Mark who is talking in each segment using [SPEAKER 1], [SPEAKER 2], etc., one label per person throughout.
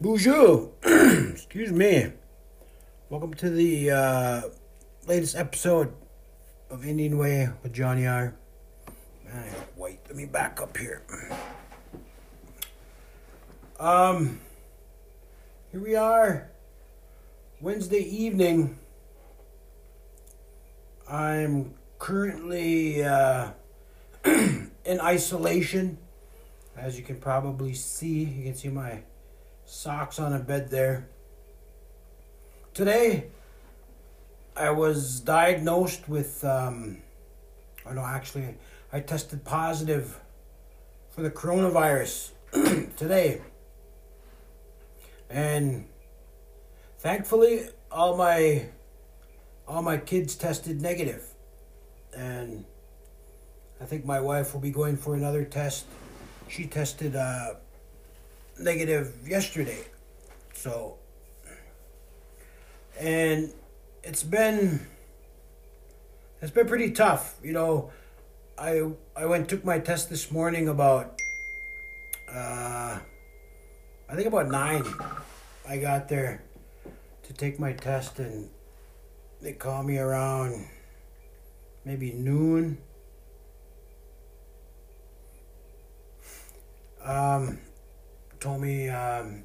[SPEAKER 1] Bonjour. Excuse me. Welcome to the uh, latest episode of Indian Way with Johnny R. Man, wait, let me back up here. Um, here we are, Wednesday evening. I'm currently uh, in isolation. As you can probably see, you can see my socks on a bed there. Today, I was diagnosed with, um, or no, actually, I tested positive for the coronavirus today. And thankfully, all my all my kids tested negative, and I think my wife will be going for another test. She tested uh, negative yesterday, so and it's been it's been pretty tough. You know, I I went took my test this morning about uh, I think about nine. I got there to take my test and they called me around maybe noon. Um, told me um,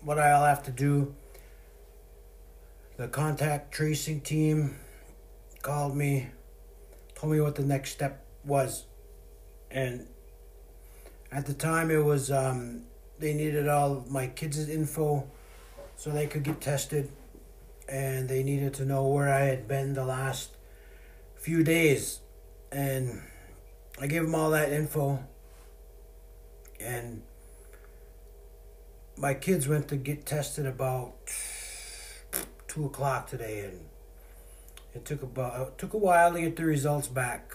[SPEAKER 1] what I'll have to do. The contact tracing team called me, told me what the next step was. And at the time, it was um, they needed all my kids' info so they could get tested and they needed to know where I had been the last few days. And I gave them all that info. And my kids went to get tested about two o'clock today, and it took about it took a while to get the results back.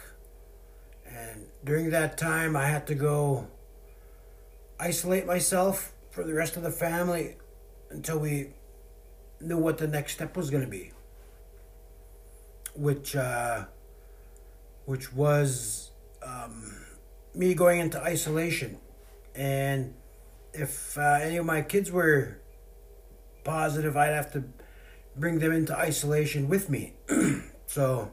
[SPEAKER 1] And during that time, I had to go isolate myself for the rest of the family until we knew what the next step was going to be, which uh, which was um, me going into isolation, and if uh, any of my kids were positive, I'd have to bring them into isolation with me. so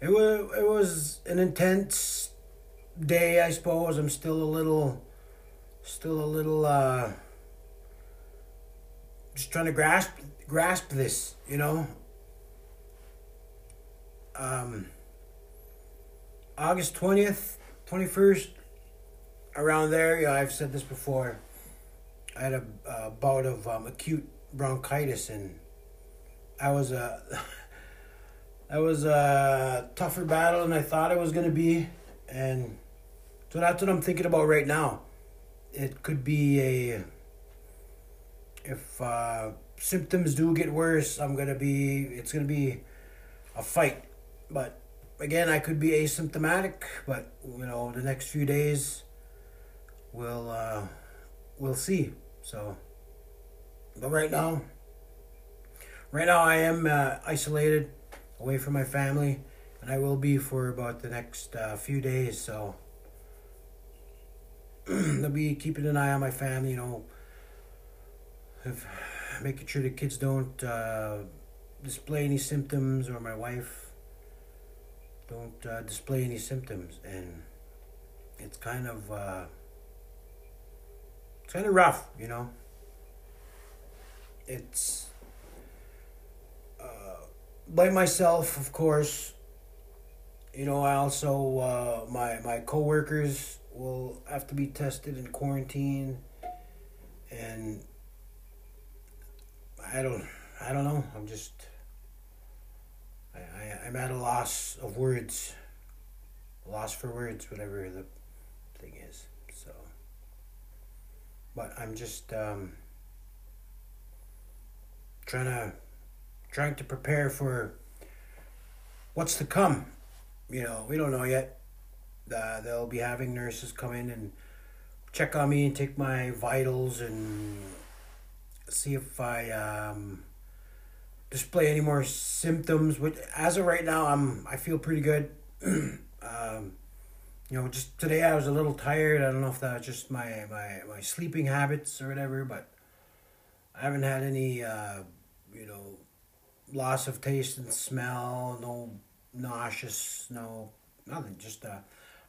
[SPEAKER 1] it was it was an intense day, I suppose. I'm still a little, still a little. Uh, just trying to grasp grasp this, you know. Um, August twentieth, twenty first, around there. Yeah, I've said this before. I had a, a bout of um, acute bronchitis, and I was a. that was a tougher battle than I thought it was gonna be, and so that's what I'm thinking about right now. It could be a if uh, symptoms do get worse, I'm gonna be. It's gonna be a fight, but again, I could be asymptomatic. But you know, the next few days, we'll uh, we'll see. So, but right now, right now I am uh, isolated, away from my family, and I will be for about the next uh, few days. So. I'll be keeping an eye on my family, you know, of making sure the kids don't uh, display any symptoms or my wife don't uh, display any symptoms and it's kind of uh, kind of rough you know it's uh, by myself of course you know i also uh, my my coworkers will have to be tested and quarantined and I don't I don't know. I'm just I, I I'm at a loss of words. Loss for words, whatever the thing is. But I'm just um trying to trying to prepare for what's to come. You know, we don't know yet. Uh, they'll be having nurses come in and check on me and take my vitals and see if I um, display any more symptoms. Which, as of right now, I'm I feel pretty good. um, you know, just today I was a little tired. I don't know if that was just my my my sleeping habits or whatever, but I haven't had any, uh, you know, loss of taste and smell. No nauseous. No nothing. Just uh,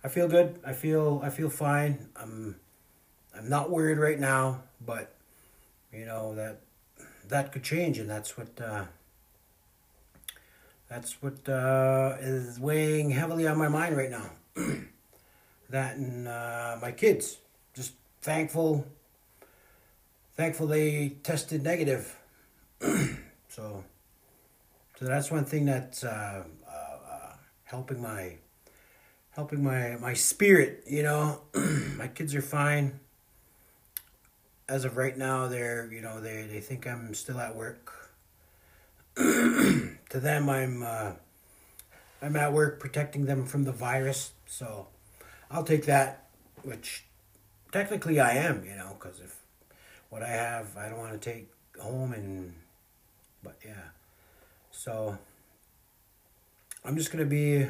[SPEAKER 1] I feel good. I feel I feel fine. I'm I'm not worried right now, but you know that that could change, and that's what. Uh, that's what uh, is weighing heavily on my mind right now. that and uh, my kids. Just thankful, thankful they tested negative. so, so that's one thing that's uh, uh, helping my helping my my spirit. You know, my kids are fine. As of right now, they're you know they they think I'm still at work. to them, I'm uh, I'm at work protecting them from the virus. So I'll take that, which technically I am, you know, because if what I have, I don't want to take home and, but yeah. So I'm just gonna be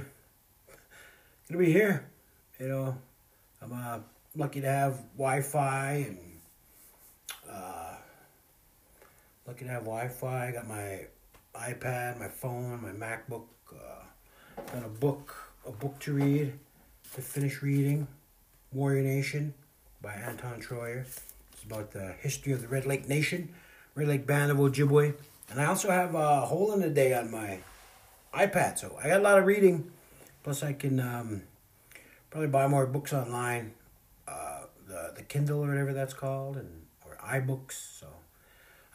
[SPEAKER 1] gonna be here, you know. I'm uh, lucky to have Wi-Fi and uh, lucky to have Wi-Fi. I got my iPad, my phone, my MacBook. Uh, got a book, a book to read to finish reading Warrior Nation by Anton Treuer. It's about the history of the Red Lake Nation, Red Lake Band of Ojibwe. And I also have a hole in the day on my iPad, so I got a lot of reading. Plus, I can um, probably buy more books online, uh, the the Kindle or whatever that's called, and or iBooks. So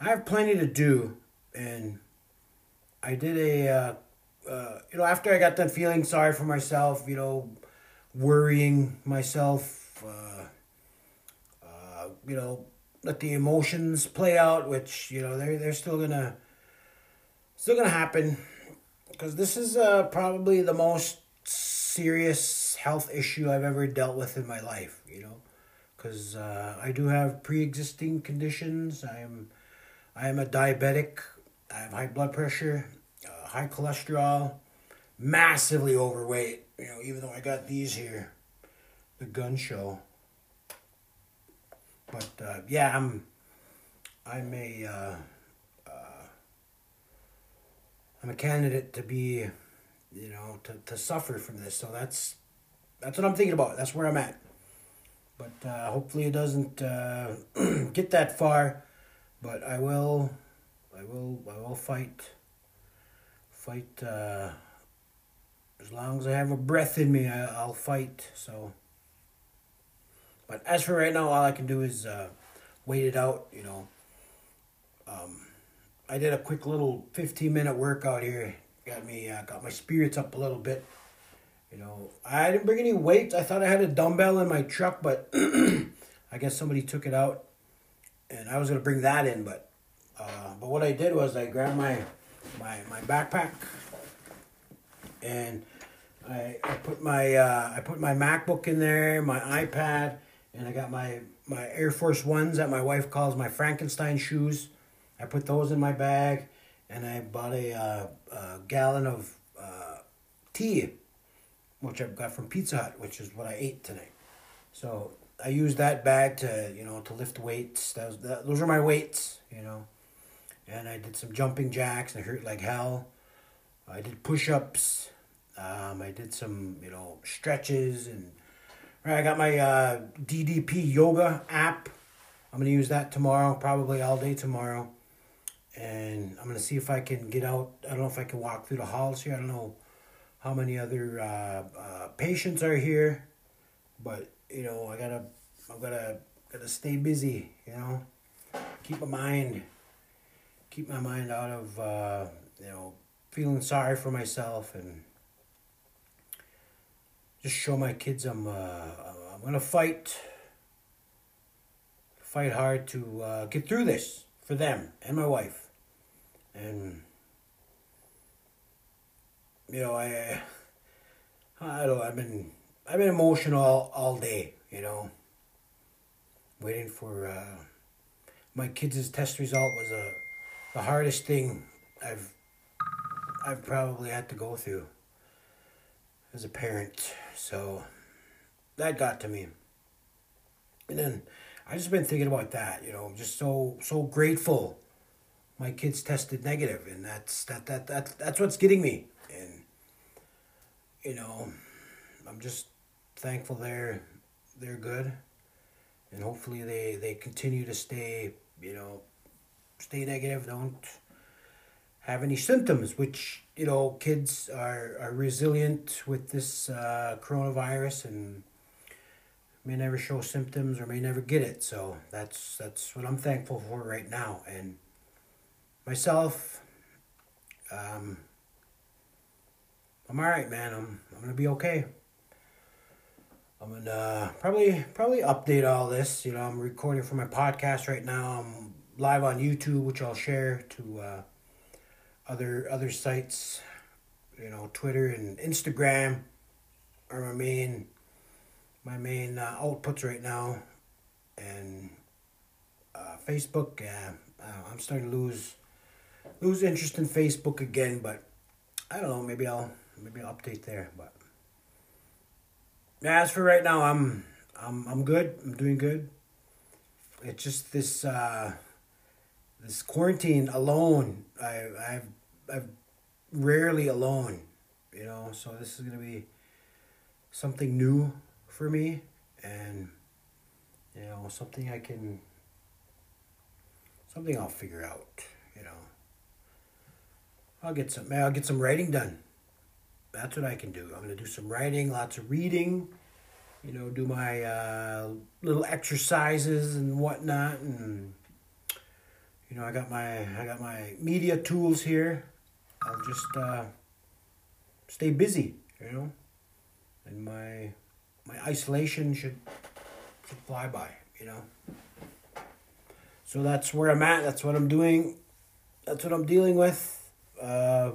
[SPEAKER 1] I have plenty to do, and I did a uh, uh, you know after I got done feeling sorry for myself, you know, worrying myself, uh, uh, you know, let the emotions play out, which you know they're they're still gonna still gonna happen because this is uh, probably the most serious health issue I've ever dealt with in my life. You know, because uh, I do have pre-existing conditions. I am I am a diabetic. I have high blood pressure, uh, high cholesterol, massively overweight you know, even though I got these here, the gun show. But uh, yeah, I'm I'm a uh, uh, I'm a candidate to be, you know, to, to suffer from this. So that's that's what I'm thinking about. That's where I'm at. But uh, hopefully it doesn't uh, get that far. But I will, I will, I will fight, fight. As long as I have a breath in me, I, will fight. So, but as for right now, all I can do is uh, wait it out. You know, um, I did a quick little fifteen minute workout here. Got me, uh, got my spirits up a little bit. You know, I didn't bring any weights. I thought I had a dumbbell in my truck, but I guess somebody took it out, and I was gonna bring that in. But, uh, but what I did was I grabbed my my my backpack and I, I put my uh, I put my MacBook in there, my iPad, and I got my my Air Force Ones that my wife calls my Frankenstein shoes. I put those in my bag, and I bought a, uh, a gallon of uh, tea, which I got from Pizza Hut, which is what I ate tonight. So I used that bag to you know to lift weights. That was that, those are my weights, you know. And I did some jumping jacks and it hurt like hell. I did push ups. Um, I did some, you know, stretches and right, I got my uh, DDP yoga app. I'm gonna use that tomorrow, probably all day tomorrow, and I'm gonna see if I can get out. I don't know if I can walk through the halls here. I don't know how many other uh, uh, patients are here, but you know, I gotta, I gotta, gotta stay busy. You know, keep my mind, keep my mind out of, uh, you know, feeling sorry for myself and just show my kids I'm uh, I'm gonna fight fight hard to uh, get through this for them and my wife. And you know I I don't I've been I've been emotional all, all day you know. Waiting for uh, my kids' test result was a the hardest thing I've I've probably had to go through as a parent. So, that got to me. And then I just been thinking about that, you know, I'm just so so grateful my kids tested negative and that's that that that that's what's getting me. And you know, I'm just thankful they're they're good. And hopefully they, they continue to stay, you know, stay negative, don't have any symptoms, which, you know, kids are, are resilient with this uh, coronavirus and may never show symptoms or may never get it. So that's that's what I'm thankful for right now. And myself, um, I'm all right, man. I'm I'm gonna be okay. I'm gonna probably probably update all this. You know, I'm recording for my podcast right now. I'm live on YouTube, which I'll share to uh, other other sites. You know, Twitter and Instagram are my main my main uh, outputs right now, and uh, Facebook. Uh, I'm starting to lose lose interest in Facebook again, but I don't know. Maybe I'll maybe I'll update there, but. As for right now, I'm I'm I'm good. I'm doing good. It's just this uh, this quarantine alone. I I've I've rarely alone, you know. So this is gonna be something new for me, and you know something I can something I'll figure out. You know, I'll get some. I'll get some writing done that's what I can do. I'm gonna do some writing, lots of reading, you know, do my uh, little exercises and whatnot, and you know, I got my I got my media tools here. I'll just uh, stay busy, you know, and my my isolation should should fly by, you know. So that's where I'm at. That's what I'm doing. That's what I'm dealing with. Uh,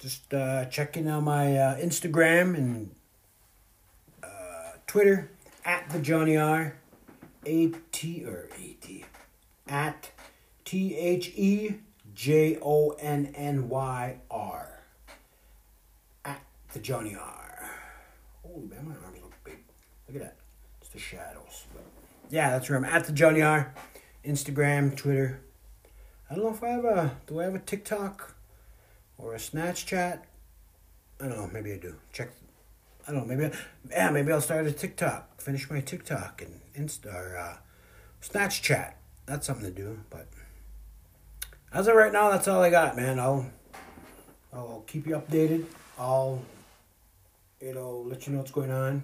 [SPEAKER 1] just uh, checking out my uh, Instagram and uh, Twitter at the Johnny R. A T or A T at T H E J O N N Y R at the Johnny R. Oh man, my arms look big. Look at that. It's the shadows. But yeah, that's where I'm at the Johnny R. Instagram, Twitter. I don't know if I have a. Do I have a TikTok? or a Snapchat? I don't know. Maybe I do. Check. I don't know. Maybe. I, yeah. Maybe I'll start a TikTok. Finish my TikTok and Insta or uh, Snatch Chat. That's something to do. But as of right now, that's all I got, man. I'll I'll keep you updated. I'll you know let you know what's going on.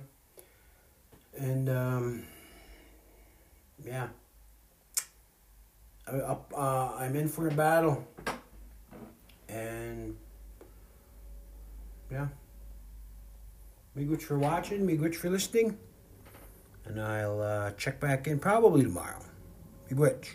[SPEAKER 1] And um, yeah. I'm up. Uh, I'm in for a battle. And yeah. Miigwech for watching, Miigwech for listening. And I'll uh, check back in probably tomorrow. Miigwech.